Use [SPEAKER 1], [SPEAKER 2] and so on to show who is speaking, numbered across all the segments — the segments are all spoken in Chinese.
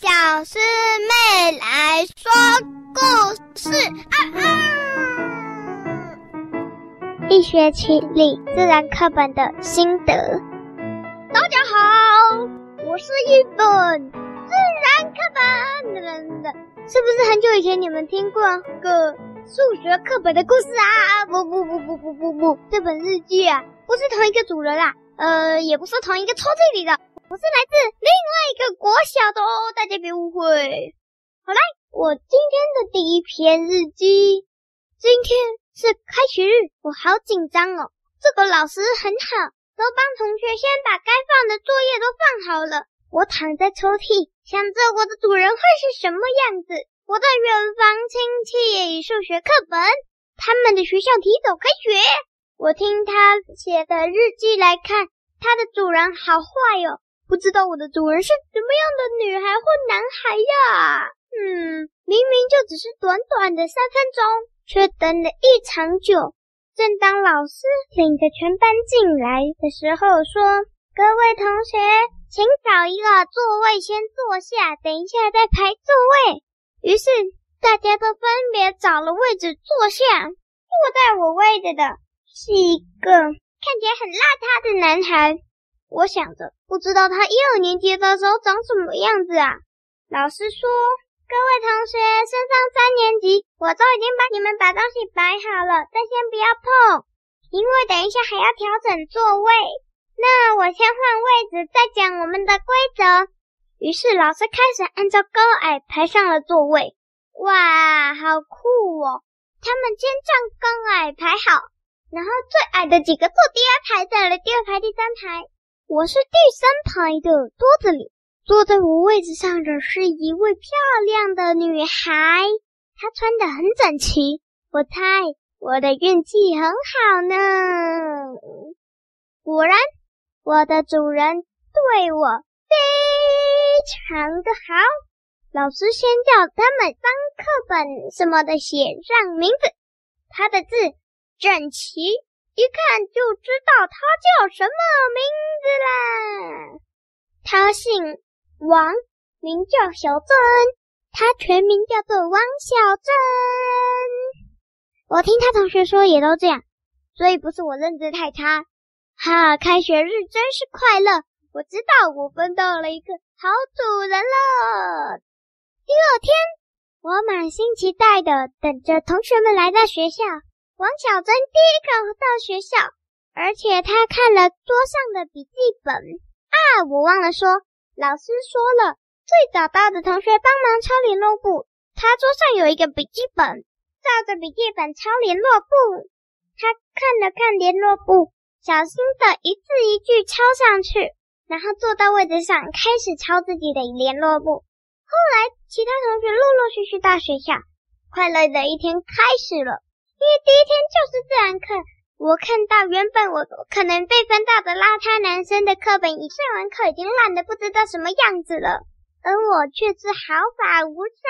[SPEAKER 1] 小师妹来说故事啊啊！
[SPEAKER 2] 一学期里自然课本的心得。
[SPEAKER 1] 大家好，我是一本自然课本的人的。
[SPEAKER 2] 是不是很久以前你们听过个数学课本的故事啊？不不不不不不不，这本日记啊，不是同一个主人啦，呃，也不是同一个抽屉里的。我是来自另外一个国小的哦，大家别误会。好啦，我今天的第一篇日记。今天是开学日，我好紧张哦。这个老师很好，都帮同学先把该放的作业都放好了。我躺在抽屉，想着我的主人会是什么样子。我的远房亲戚数学课本，他们的学校提早开学。我听他写的日记来看，他的主人好坏哟。不知道我的主人是什么样的女孩或男孩呀？嗯，明明就只是短短的三分钟，却等了一长久。正当老师领着全班进来的时候，说：“各位同学，请找一个座位先坐下，等一下再排座位。”于是大家都分别找了位置坐下。坐在我位置的是一个看起来很邋遢的男孩。我想着，不知道他一二年级的时候长什么样子啊？老师说：“各位同学，升上三年级，我都已经帮你们把东西摆好了，但先不要碰，因为等一下还要调整座位。那我先换位置，再讲我们的规则。”于是老师开始按照高矮排上了座位。哇，好酷哦！他们先将高矮排好，然后最矮的几个坐第二排，再来第二排、第三排。我是第三排的桌子里，坐在我位置上的是一位漂亮的女孩，她穿得很整齐。我猜我的运气很好呢。果然，我的主人对我非常的好。老师先叫他们帮课本什么的写上名字，她的字整齐。一看就知道他叫什么名字啦。他姓王，名叫小珍。他全名叫做王小珍。我听他同学说也都这样，所以不是我认知太差。哈，开学日真是快乐！我知道我分到了一个好主人了。第二天，我满心期待的等着同学们来到学校。王小珍第一个到学校，而且她看了桌上的笔记本啊，我忘了说，老师说了，最早到的同学帮忙抄联络簿。他桌上有一个笔记本，照着笔记本抄联络簿。他看了看联络簿，小心的一字一句抄上去，然后坐到位置上开始抄自己的联络簿。后来，其他同学陆陆续续到学校，快乐的一天开始了。因为第一天就是自然课，我看到原本我可能被分到的邋遢男生的课本，一上完课已经烂得不知道什么样子了，而我却是毫发无伤。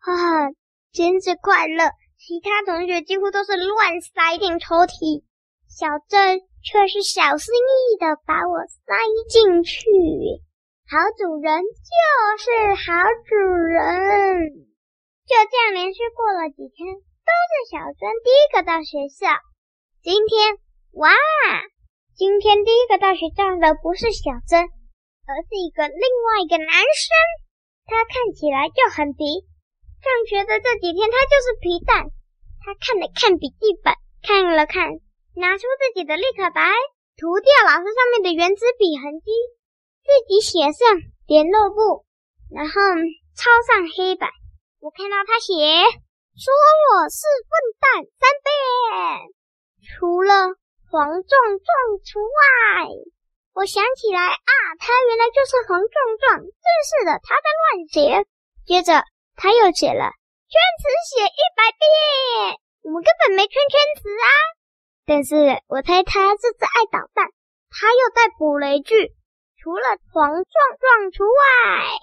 [SPEAKER 2] 哈哈，真是快乐！其他同学几乎都是乱塞进抽屉，小郑却是小心翼翼的把我塞进去。好主人就是好主人。就这样连续过了几天。都是小珍第一个到学校。今天，哇，今天第一个到学校的不是小珍，而是一个另外一个男生。他看起来就很皮。上学的这几天，他就是皮蛋。他看了看笔记本，看了看，拿出自己的立可白，涂掉老师上面的原子笔痕迹，自己写上联络簿，然后抄上黑板。我看到他写。说我是笨蛋三遍，除了黄壮壮除外。我想起来啊，他原来就是黄壮壮。真是的，他在乱写。接着他又写了圈词写一百遍，我们根本没圈圈词啊。但是我猜他这次爱捣蛋，他又再补了一句，除了黄壮壮除外。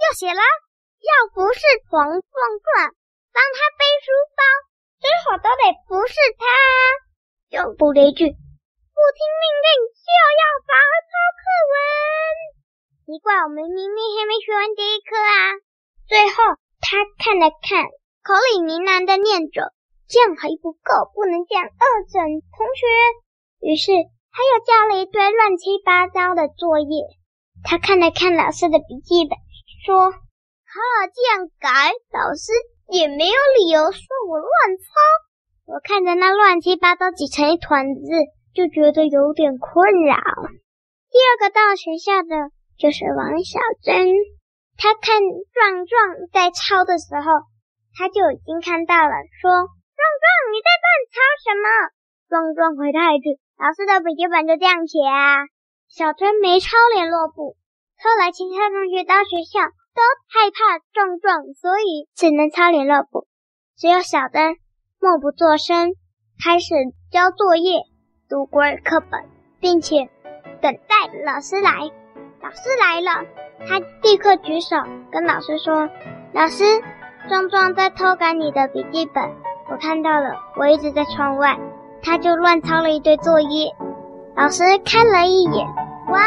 [SPEAKER 2] 又写了，要不是黄壮壮。帮他背书包，最好都得不是他。又补了一句：“不听命令就要罚抄课文。”奇怪，我们明明还没学完第一课啊！最后，他看了看，口里呢喃的念着：“这样还不够，不能这样恶整同学。”于是，他又交了一堆乱七八糟的作业。他看了看老师的笔记本，说：“哈，这样改，老师也没有理由说我乱抄。”我看着那乱七八糟挤成一团的字，就觉得有点困扰。第二个到学校的就是王小珍，他看壮壮在抄的时候，他就已经看到了，说：“壮壮，你在乱抄什么？”壮壮回他一句：“老师的笔记本就这样写啊。”小珍没抄联络簿，后来其他同学到学校都害怕壮壮，所以只能抄联络簿，只有小珍。默不作声，开始交作业、读国语课本，并且等待老师来。老师来了，他立刻举手跟老师说：“老师，壮壮在偷改你的笔记本，我看到了，我一直在窗外，他就乱抄了一堆作业。”老师看了一眼，哇